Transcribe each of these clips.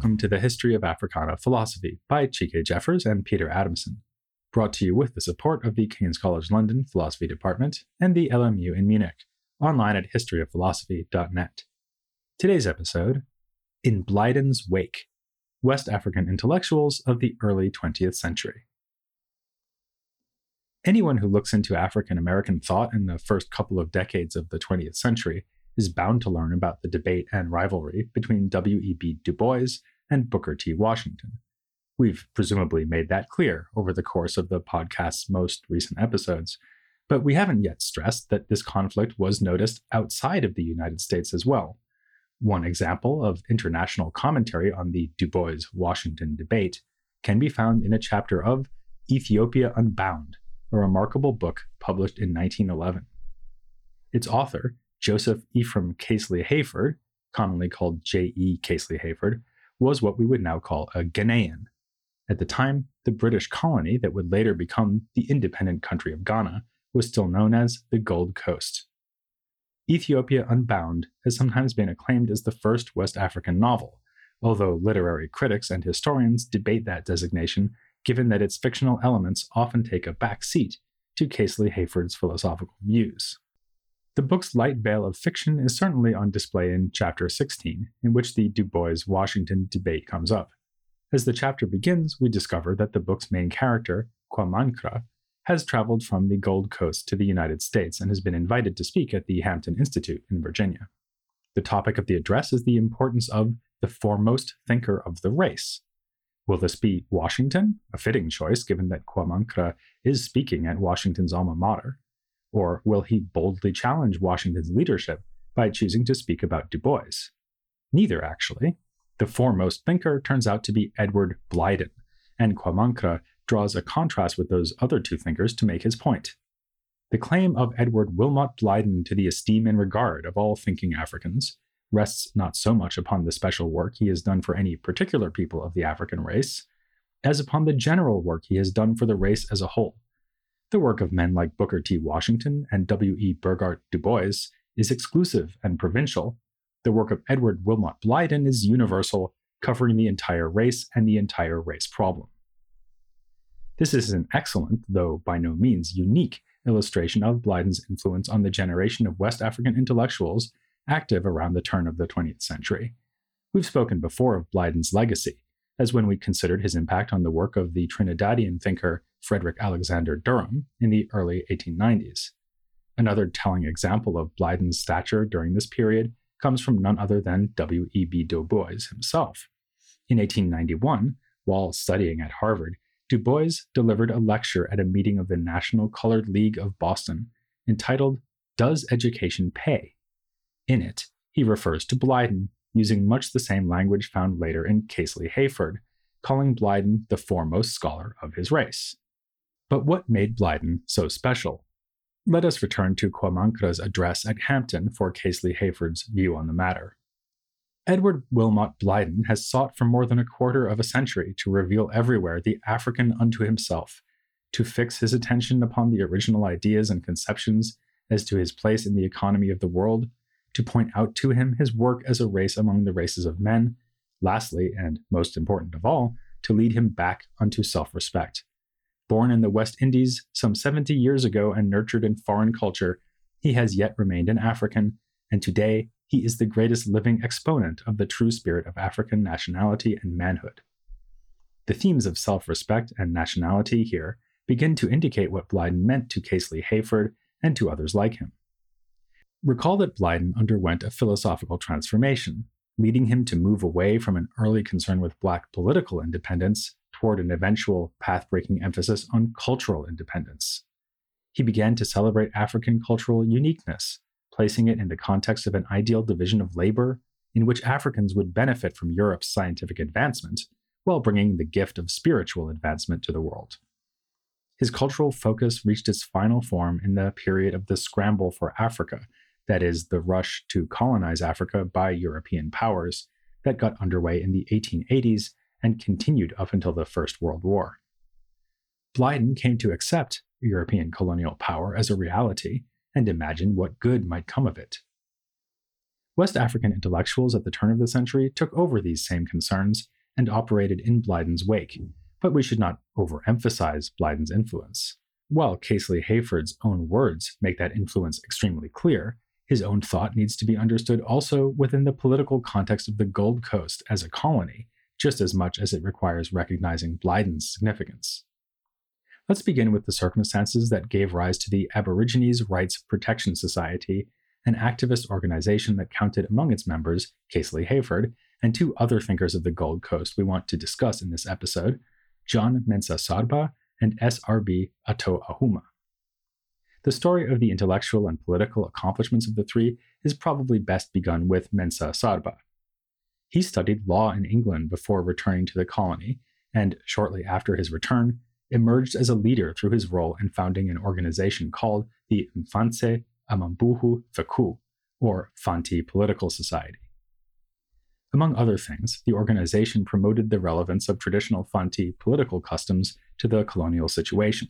welcome to the History of Africana Philosophy by Chike Jeffers and Peter Adamson, brought to you with the support of the King's College London Philosophy Department and the LMU in Munich, online at historyofphilosophy.net. Today's episode In Blyden's Wake West African Intellectuals of the Early 20th Century. Anyone who looks into African American thought in the first couple of decades of the 20th century is bound to learn about the debate and rivalry between W.E.B. Du Bois and Booker T. Washington. We've presumably made that clear over the course of the podcast's most recent episodes, but we haven't yet stressed that this conflict was noticed outside of the United States as well. One example of international commentary on the Du Bois Washington debate can be found in a chapter of Ethiopia Unbound, a remarkable book published in 1911. Its author, Joseph Ephraim Casely Hayford, commonly called J.E. Casely Hayford, was what we would now call a Ghanaian. At the time, the British colony that would later become the independent country of Ghana was still known as the Gold Coast. Ethiopia Unbound has sometimes been acclaimed as the first West African novel, although literary critics and historians debate that designation given that its fictional elements often take a back seat to Casely Hayford's philosophical views. The book's light veil of fiction is certainly on display in Chapter 16, in which the Du Bois Washington debate comes up. As the chapter begins, we discover that the book's main character, Kwamankra, has traveled from the Gold Coast to the United States and has been invited to speak at the Hampton Institute in Virginia. The topic of the address is the importance of the foremost thinker of the race. Will this be Washington? A fitting choice, given that Kwamankra is speaking at Washington's alma mater. Or will he boldly challenge Washington's leadership by choosing to speak about Du Bois? Neither, actually. The foremost thinker turns out to be Edward Blyden, and Kwamankra draws a contrast with those other two thinkers to make his point. The claim of Edward Wilmot Blyden to the esteem and regard of all thinking Africans rests not so much upon the special work he has done for any particular people of the African race, as upon the general work he has done for the race as a whole. The work of men like Booker T. Washington and W. E. Burghardt Du Bois is exclusive and provincial. The work of Edward Wilmot Blyden is universal, covering the entire race and the entire race problem. This is an excellent, though by no means unique, illustration of Blyden's influence on the generation of West African intellectuals active around the turn of the 20th century. We've spoken before of Blyden's legacy, as when we considered his impact on the work of the Trinidadian thinker Frederick Alexander Durham in the early 1890s. Another telling example of Blyden's stature during this period comes from none other than W.E.B. Du Bois himself. In 1891, while studying at Harvard, Du Bois delivered a lecture at a meeting of the National Colored League of Boston entitled Does Education Pay? In it, he refers to Blyden using much the same language found later in Casely Hayford, calling Blyden the foremost scholar of his race. But what made Blyden so special? Let us return to Kwamankra's address at Hampton for Casely Hayford's view on the matter. Edward Wilmot Blyden has sought for more than a quarter of a century to reveal everywhere the African unto himself, to fix his attention upon the original ideas and conceptions as to his place in the economy of the world, to point out to him his work as a race among the races of men, lastly, and most important of all, to lead him back unto self respect. Born in the West Indies some 70 years ago and nurtured in foreign culture, he has yet remained an African, and today he is the greatest living exponent of the true spirit of African nationality and manhood. The themes of self respect and nationality here begin to indicate what Blyden meant to Casely Hayford and to others like him. Recall that Blyden underwent a philosophical transformation, leading him to move away from an early concern with Black political independence toward an eventual path breaking emphasis on cultural independence. He began to celebrate African cultural uniqueness, placing it in the context of an ideal division of labor in which Africans would benefit from Europe's scientific advancement while bringing the gift of spiritual advancement to the world. His cultural focus reached its final form in the period of the scramble for Africa, that is, the rush to colonize Africa by European powers, that got underway in the 1880s and continued up until the First World War. Blyden came to accept European colonial power as a reality and imagine what good might come of it. West African intellectuals at the turn of the century took over these same concerns and operated in Blyden's wake, but we should not overemphasize Blyden's influence. While Casely Hayford's own words make that influence extremely clear, his own thought needs to be understood also within the political context of the Gold Coast as a colony, just as much as it requires recognizing Blyden's significance. Let's begin with the circumstances that gave rise to the Aborigines Rights Protection Society, an activist organization that counted among its members Casely Hayford and two other thinkers of the Gold Coast we want to discuss in this episode John Mensah Sarbah and SRB Ato Ahuma. The story of the intellectual and political accomplishments of the three is probably best begun with Mensah Sarbah. He studied law in England before returning to the colony, and shortly after his return, emerged as a leader through his role in founding an organization called the Mfantse Amambuhu Feku, or Fanti Political Society. Among other things, the organization promoted the relevance of traditional Fanti political customs to the colonial situation,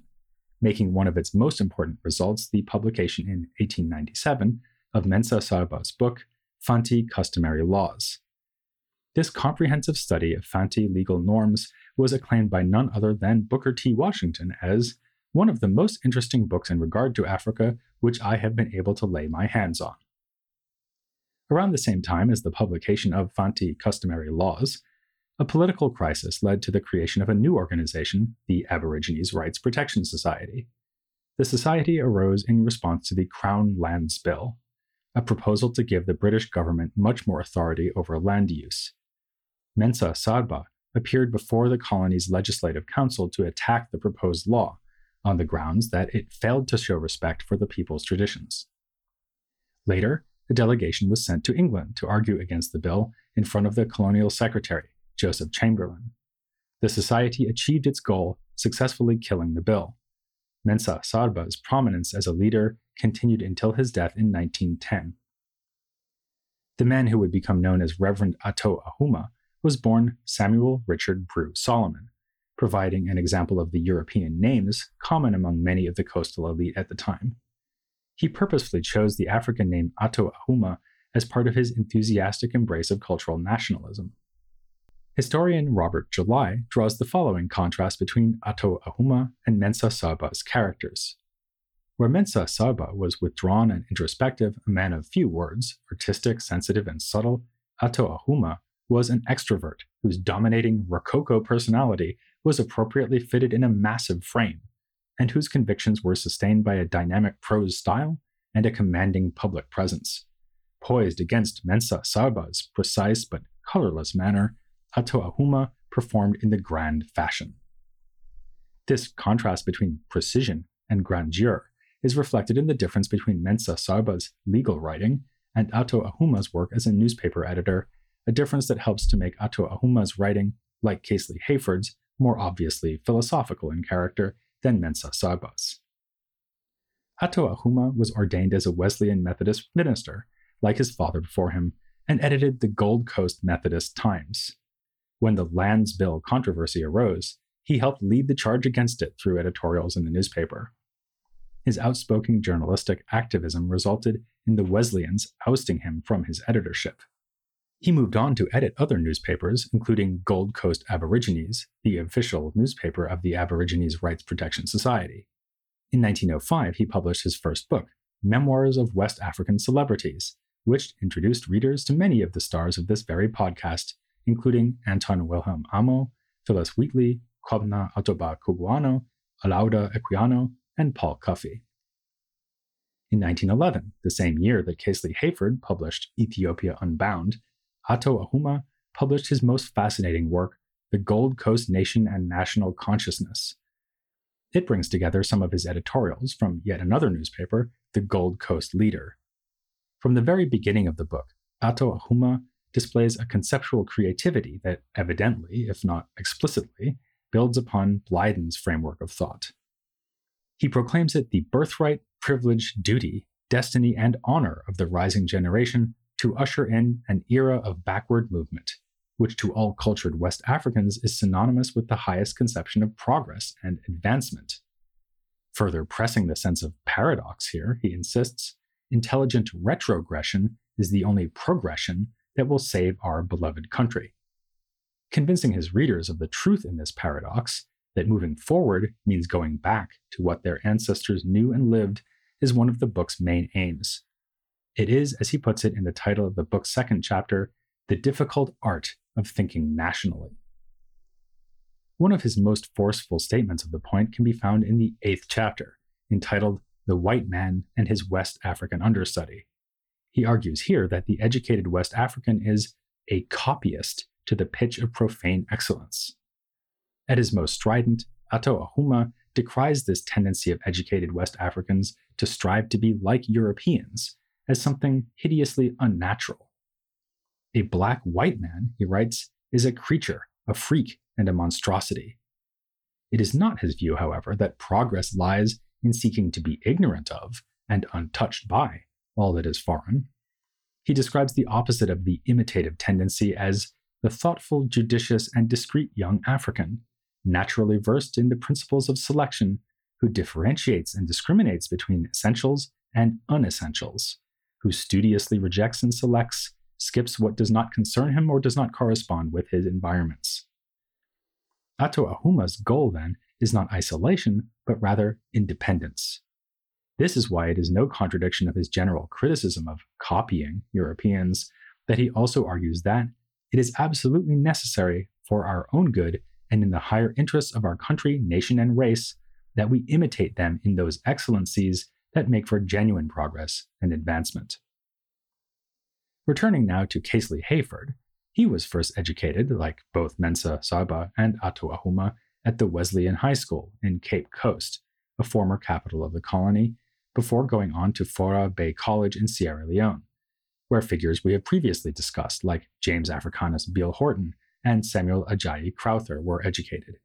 making one of its most important results the publication in 1897 of Mensah Sarbah's book, Fanti Customary Laws. This comprehensive study of Fanti legal norms was acclaimed by none other than Booker T. Washington as one of the most interesting books in regard to Africa which I have been able to lay my hands on. Around the same time as the publication of Fanti customary laws, a political crisis led to the creation of a new organization, the Aborigines Rights Protection Society. The society arose in response to the Crown Lands Bill, a proposal to give the British government much more authority over land use. Mensah Sarbah, appeared before the colony's legislative council to attack the proposed law on the grounds that it failed to show respect for the people's traditions. Later, a delegation was sent to England to argue against the bill in front of the colonial secretary, Joseph Chamberlain. The society achieved its goal, successfully killing the bill. Mensah Sarbah's prominence as a leader continued until his death in 1910. The man who would become known as Reverend Ato Ahuma was born Samuel Richard Brew Solomon, providing an example of the European names common among many of the coastal elite at the time. He purposefully chose the African name Ato Ahuma as part of his enthusiastic embrace of cultural nationalism. Historian Robert July draws the following contrast between Ato Ahuma and Mensah Sarbah's characters. Where Mensah Sarbah was withdrawn and introspective, a man of few words, artistic, sensitive, and subtle, Ato Ahuma was an extrovert whose dominating Rococo personality was appropriately fitted in a massive frame, and whose convictions were sustained by a dynamic prose style and a commanding public presence. Poised against Mensah Sarbah's precise but colorless manner, Ato Ahuma performed in the grand fashion. This contrast between precision and grandeur is reflected in the difference between Mensah Sarbah's legal writing and Ato Ahuma's work as a newspaper editor a difference that helps to make Ato Ahuma's writing, like Casely Hayford's, more obviously philosophical in character than Mensah Sarbah's. Ato Ahuma was ordained as a Wesleyan Methodist minister, like his father before him, and edited the Gold Coast Methodist Times. When the Lands Bill controversy arose, he helped lead the charge against it through editorials in the newspaper. His outspoken journalistic activism resulted in the Wesleyans ousting him from his editorship. He moved on to edit other newspapers, including Gold Coast Aborigines, the official newspaper of the Aborigines Rights Protection Society. In 1905, he published his first book, Memoirs of West African Celebrities, which introduced readers to many of the stars of this very podcast, including Anton Wilhelm Amo, Phillis Wheatley, Quobna Ottobah Cugoano, Olaudah Equiano, and Paul Cuffe. In 1911, the same year that Casely Hayford published Ethiopia Unbound, Ato Ahuma published his most fascinating work, The Gold Coast Nation and National Consciousness. It brings together some of his editorials from yet another newspaper, The Gold Coast Leader. From the very beginning of the book, Ato Ahuma displays a conceptual creativity that evidently, if not explicitly, builds upon Blyden's framework of thought. He proclaims it the birthright, privilege, duty, destiny, and honor of the rising generation to usher in an era of backward movement, which to all cultured West Africans is synonymous with the highest conception of progress and advancement. Further pressing the sense of paradox here, he insists intelligent retrogression is the only progression that will save our beloved country. Convincing his readers of the truth in this paradox, that moving forward means going back to what their ancestors knew and lived, is one of the book's main aims. It is, as he puts it in the title of the book's second chapter, the difficult art of thinking nationally. One of his most forceful statements of the point can be found in the eighth chapter, entitled The White Man and His West African Understudy. He argues here that the educated West African is a copyist to the pitch of profane excellence. At his most strident, Ato Ahuma decries this tendency of educated West Africans to strive to be like Europeans as something hideously unnatural. A black white man, he writes, is a creature, a freak, and a monstrosity. It is not his view, however, that progress lies in seeking to be ignorant of and untouched by all that is foreign. He describes the opposite of the imitative tendency as the thoughtful, judicious, and discreet young African, naturally versed in the principles of selection, who differentiates and discriminates between essentials and unessentials, who studiously rejects and selects, skips what does not concern him or does not correspond with his environments. Ato Ahuma's goal, then, is not isolation, but rather independence. This is why it is no contradiction of his general criticism of copying Europeans that he also argues that it is absolutely necessary for our own good and in the higher interests of our country, nation, and race that we imitate them in those excellencies that make for genuine progress and advancement. Returning now to Casely Hayford, he was first educated, like both Mensah Sarbah and Ato Ahuma, at the Wesleyan High School in Cape Coast, a former capital of the colony, before going on to Fourah Bay College in Sierra Leone, where figures we have previously discussed, like James Africanus Beale Horton and Samuel Ajayi Crowther, were educated.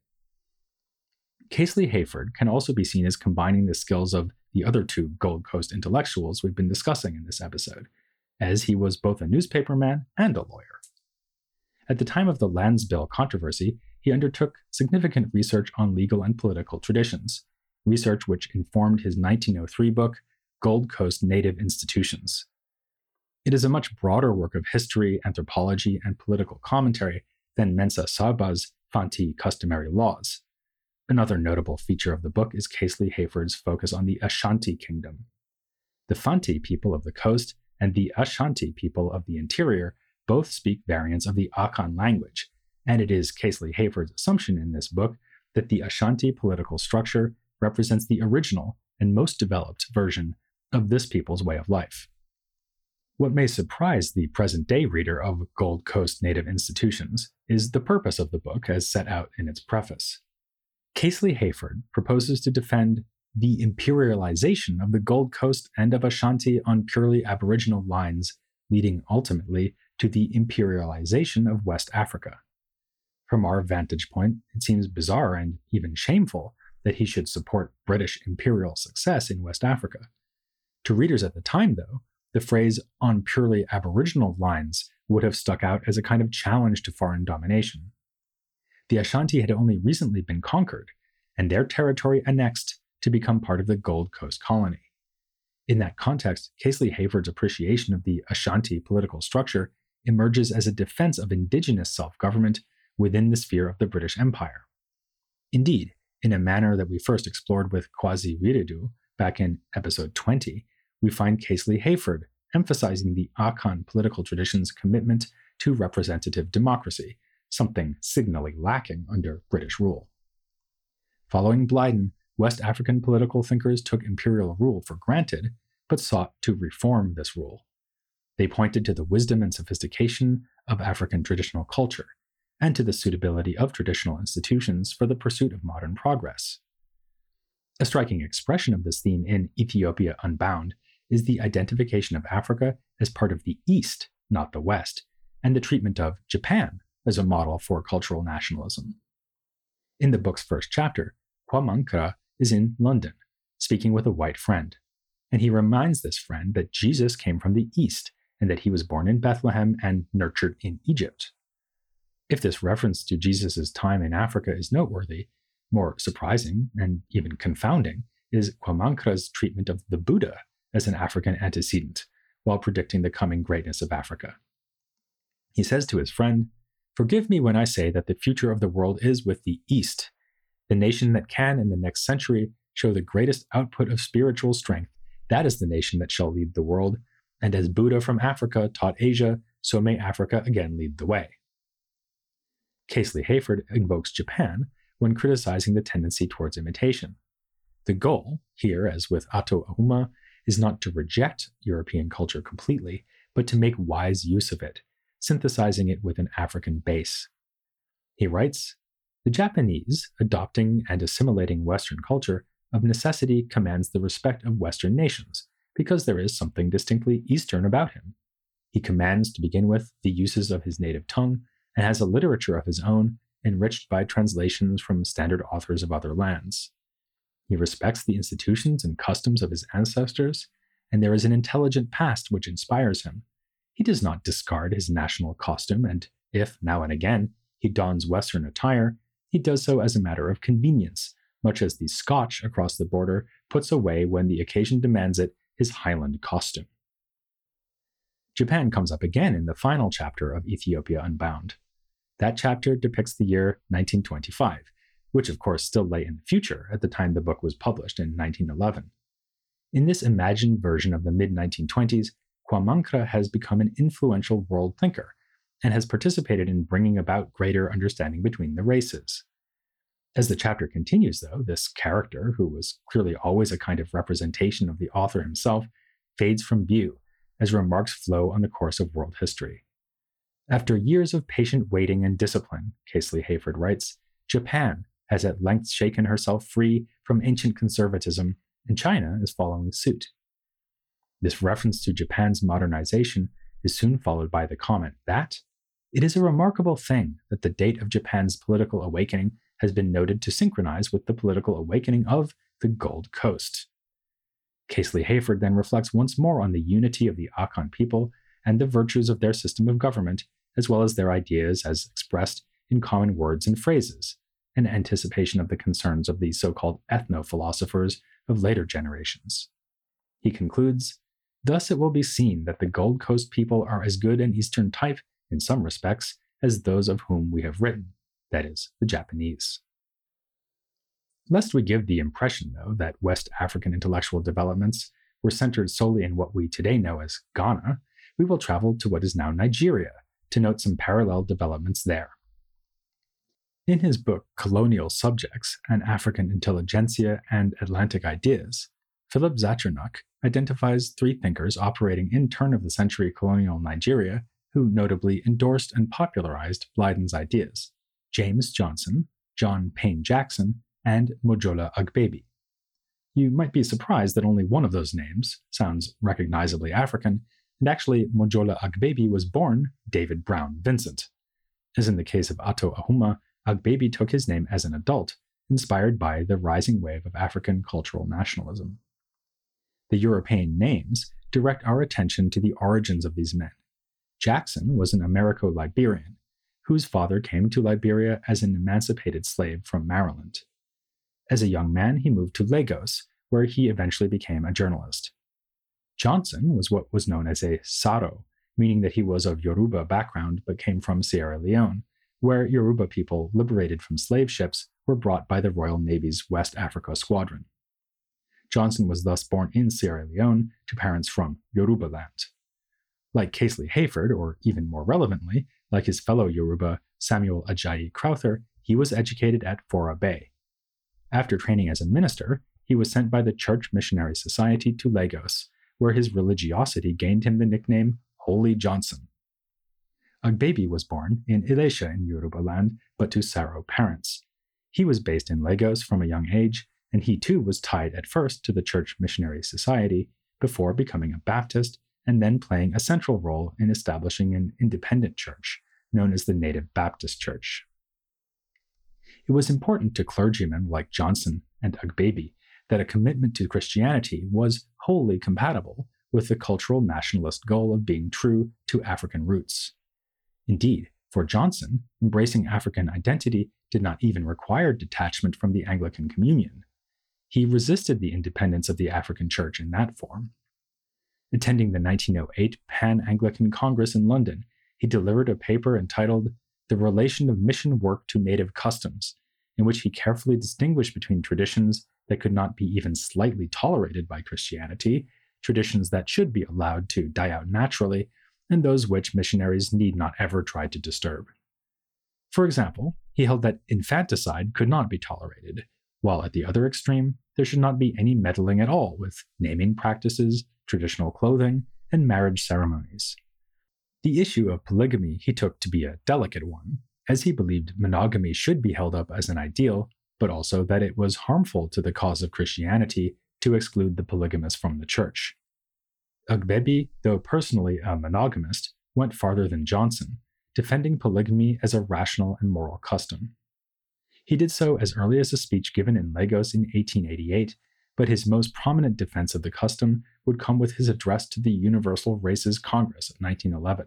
Casely Hayford can also be seen as combining the skills of the other two Gold Coast intellectuals we've been discussing in this episode, as he was both a newspaperman and a lawyer. At the time of the Lands Bill controversy, he undertook significant research on legal and political traditions, research which informed his 1903 book, Gold Coast Native Institutions. It is a much broader work of history, anthropology, and political commentary than Mensah Sarbah's Fanti customary laws. Another notable feature of the book is Casely Hayford's focus on the Ashanti kingdom. The Fanti people of the coast and the Ashanti people of the interior both speak variants of the Akan language, and it is Casely Hayford's assumption in this book that the Ashanti political structure represents the original and most developed version of this people's way of life. What may surprise the present day reader of Gold Coast Native Institutions is the purpose of the book as set out in its preface. Casely Hayford proposes to defend the imperialization of the Gold Coast and of Ashanti on purely Aboriginal lines, leading ultimately to the imperialization of West Africa. From our vantage point, it seems bizarre and even shameful that he should support British imperial success in West Africa. To readers at the time, though, the phrase on purely Aboriginal lines would have stuck out as a kind of challenge to foreign domination. The Ashanti had only recently been conquered, and their territory annexed to become part of the Gold Coast colony. In that context, Casely Hayford's appreciation of the Ashanti political structure emerges as a defense of indigenous self government within the sphere of the British Empire. Indeed, in a manner that we first explored with Kwasi Wiredu back in episode 20, we find Casely Hayford emphasizing the Akan political tradition's commitment to representative democracy, something signally lacking under British rule. Following Blyden, West African political thinkers took imperial rule for granted, but sought to reform this rule. They pointed to the wisdom and sophistication of African traditional culture, and to the suitability of traditional institutions for the pursuit of modern progress. A striking expression of this theme in Ethiopia Unbound is the identification of Africa as part of the East, not the West, and the treatment of Japan as a model for cultural nationalism. In the book's first chapter, Kwamankra is in London, speaking with a white friend, and he reminds this friend that Jesus came from the East and that he was born in Bethlehem and nurtured in Egypt. If this reference to Jesus' time in Africa is noteworthy, more surprising and even confounding is Kwamankra's treatment of the Buddha as an African antecedent, while predicting the coming greatness of Africa. He says to his friend, Forgive me when I say that the future of the world is with the East, the nation that can, in the next century, show the greatest output of spiritual strength. That is the nation that shall lead the world. And as Buddha from Africa taught Asia, so may Africa again lead the way. Casely Hayford invokes Japan when criticizing the tendency towards imitation. The goal, here as with Ato Ahuma, is not to reject European culture completely, but to make wise use of it, synthesizing it with an African base. He writes The Japanese, adopting and assimilating Western culture, of necessity commands the respect of Western nations, because there is something distinctly Eastern about him. He commands, to begin with, the uses of his native tongue, and has a literature of his own, enriched by translations from standard authors of other lands. He respects the institutions and customs of his ancestors, and there is an intelligent past which inspires him, he does not discard his national costume, and if, now and again, he dons Western attire, he does so as a matter of convenience, much as the Scotch across the border puts away when the occasion demands it his Highland costume. Japan comes up again in the final chapter of Ethiopia Unbound. That chapter depicts the year 1925, which of course still lay in the future at the time the book was published in 1911. In this imagined version of the mid 1920s, Kwamankra has become an influential world thinker and has participated in bringing about greater understanding between the races. As the chapter continues, though, this character, who was clearly always a kind of representation of the author himself, fades from view as remarks flow on the course of world history. After years of patient waiting and discipline, Casely Hayford writes, Japan has at length shaken herself free from ancient conservatism, and China is following suit. This reference to Japan's modernization is soon followed by the comment that it is a remarkable thing that the date of Japan's political awakening has been noted to synchronize with the political awakening of the Gold Coast. Casely Hayford then reflects once more on the unity of the Akan people and the virtues of their system of government, as well as their ideas as expressed in common words and phrases, in anticipation of the concerns of the so called ethno philosophers of later generations. He concludes Thus, it will be seen that the Gold Coast people are as good an Eastern type, in some respects, as those of whom we have written, that is, the Japanese. Lest we give the impression, though, that West African intellectual developments were centered solely in what we today know as Ghana, we will travel to what is now Nigeria to note some parallel developments there. In his book Colonial Subjects An African Intelligentsia and Atlantic Ideas, Philip Zachernuk identifies three thinkers operating in turn of the century colonial Nigeria who notably endorsed and popularized Blyden's ideas James Johnson, John Payne Jackson, and Mojola Agbebi. You might be surprised that only one of those names sounds recognizably African, and actually, Mojola Agbebi was born David Brown Vincent. As in the case of Ato Ahuma, Agbebi took his name as an adult, inspired by the rising wave of African cultural nationalism the European names, direct our attention to the origins of these men. Jackson was an Americo Liberian, whose father came to Liberia as an emancipated slave from Maryland. As a young man, he moved to Lagos, where he eventually became a journalist. Johnson was what was known as a Saro, meaning that he was of Yoruba background but came from Sierra Leone, where Yoruba people liberated from slave ships were brought by the Royal Navy's West Africa Squadron. Johnson was thus born in Sierra Leone to parents from Yoruba land. Like Casely Hayford, or even more relevantly, like his fellow Yoruba Samuel Ajayi Crowther, he was educated at Fourah Bay. After training as a minister, he was sent by the Church Missionary Society to Lagos, where his religiosity gained him the nickname Holy Johnson. Agbebi was born in Ilesha in Yoruba land, but to Saro parents. He was based in Lagos from a young age and he too was tied at first to the Church Missionary Society before becoming a Baptist and then playing a central role in establishing an independent church known as the Native Baptist Church. It was important to clergymen like Johnson and Agbebi that a commitment to Christianity was wholly compatible with the cultural nationalist goal of being true to African roots. Indeed, for Johnson, embracing African identity did not even require detachment from the Anglican Communion, he resisted the independence of the African Church in that form. Attending the 1908 Pan Anglican Congress in London, he delivered a paper entitled The Relation of Mission Work to Native Customs, in which he carefully distinguished between traditions that could not be even slightly tolerated by Christianity, traditions that should be allowed to die out naturally, and those which missionaries need not ever try to disturb. For example, he held that infanticide could not be tolerated, while at the other extreme, there should not be any meddling at all with naming practices, traditional clothing, and marriage ceremonies. The issue of polygamy he took to be a delicate one, as he believed monogamy should be held up as an ideal, but also that it was harmful to the cause of Christianity to exclude the polygamous from the church. Agbebi, though personally a monogamist, went farther than Johnson, defending polygamy as a rational and moral custom. He did so as early as a speech given in Lagos in 1888, but his most prominent defense of the custom would come with his address to the Universal Races Congress of 1911.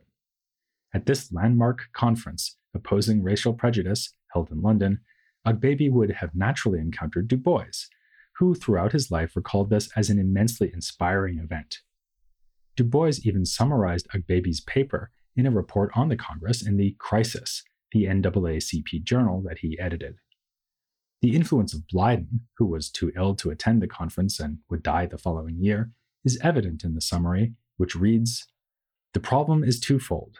At this landmark conference opposing racial prejudice, held in London, Agbebi would have naturally encountered Du Bois, who throughout his life recalled this as an immensely inspiring event. Du Bois even summarized Agbebi's paper in a report on the Congress in the Crisis, the NAACP journal that he edited. The influence of Blyden, who was too ill to attend the conference and would die the following year, is evident in the summary, which reads The problem is twofold.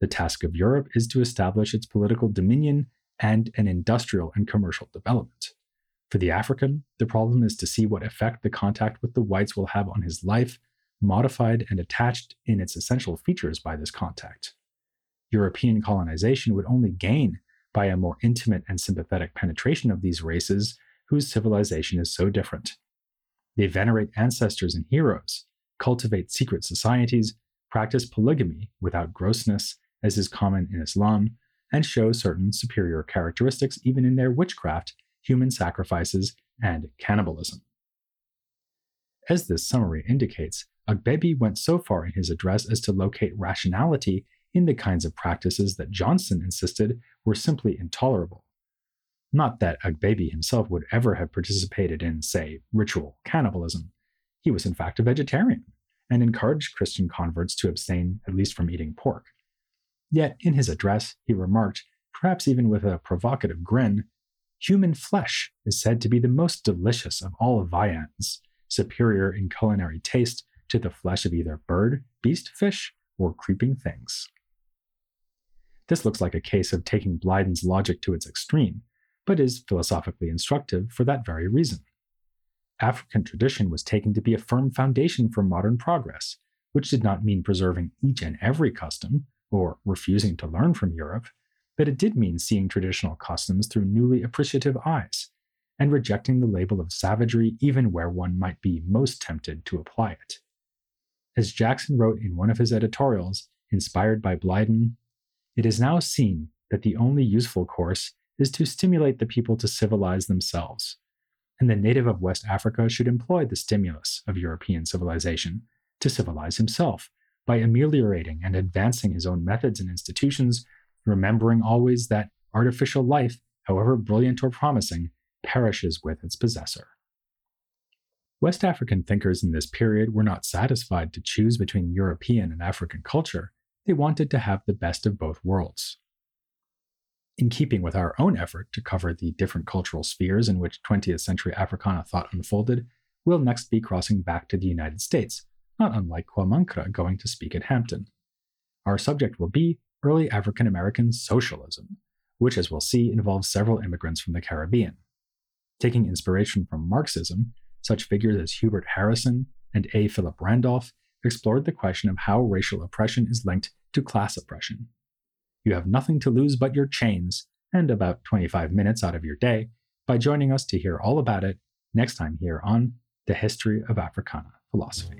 The task of Europe is to establish its political dominion and an industrial and commercial development. For the African, the problem is to see what effect the contact with the whites will have on his life, modified and attached in its essential features by this contact. European colonization would only gain by a more intimate and sympathetic penetration of these races whose civilization is so different. They venerate ancestors and heroes, cultivate secret societies, practice polygamy without grossness, as is common in Islam, and show certain superior characteristics even in their witchcraft, human sacrifices, and cannibalism. As this summary indicates, Agbebi went so far in his address as to locate rationality in the kinds of practices that Johnson insisted were simply intolerable. Not that Agbebi himself would ever have participated in, say, ritual cannibalism. He was in fact a vegetarian and encouraged Christian converts to abstain at least from eating pork. Yet in his address, he remarked, perhaps even with a provocative grin, human flesh is said to be the most delicious of all viands, superior in culinary taste to the flesh of either bird, beast, fish, or creeping things. This looks like a case of taking Blyden's logic to its extreme, but is philosophically instructive for that very reason. African tradition was taken to be a firm foundation for modern progress, which did not mean preserving each and every custom, or refusing to learn from Europe, but it did mean seeing traditional customs through newly appreciative eyes, and rejecting the label of savagery even where one might be most tempted to apply it. As Jackson wrote in one of his editorials, inspired by Blyden, it is now seen that the only useful course is to stimulate the people to civilize themselves, and the native of West Africa should employ the stimulus of European civilization to civilize himself by ameliorating and advancing his own methods and institutions, remembering always that artificial life, however brilliant or promising, perishes with its possessor. West African thinkers in this period were not satisfied to choose between European and African culture, they wanted to have the best of both worlds. In keeping with our own effort to cover the different cultural spheres in which 20th century Africana thought unfolded, we'll next be crossing back to the United States, not unlike Kwamankra going to speak at Hampton. Our subject will be early African American socialism, which, as we'll see, involves several immigrants from the Caribbean. Taking inspiration from Marxism, such figures as Hubert Harrison and A. Philip Randolph explored the question of how racial oppression is linked to class oppression. You have nothing to lose but your chains and about 25 minutes out of your day by joining us to hear all about it next time here on The History of Africana Philosophy.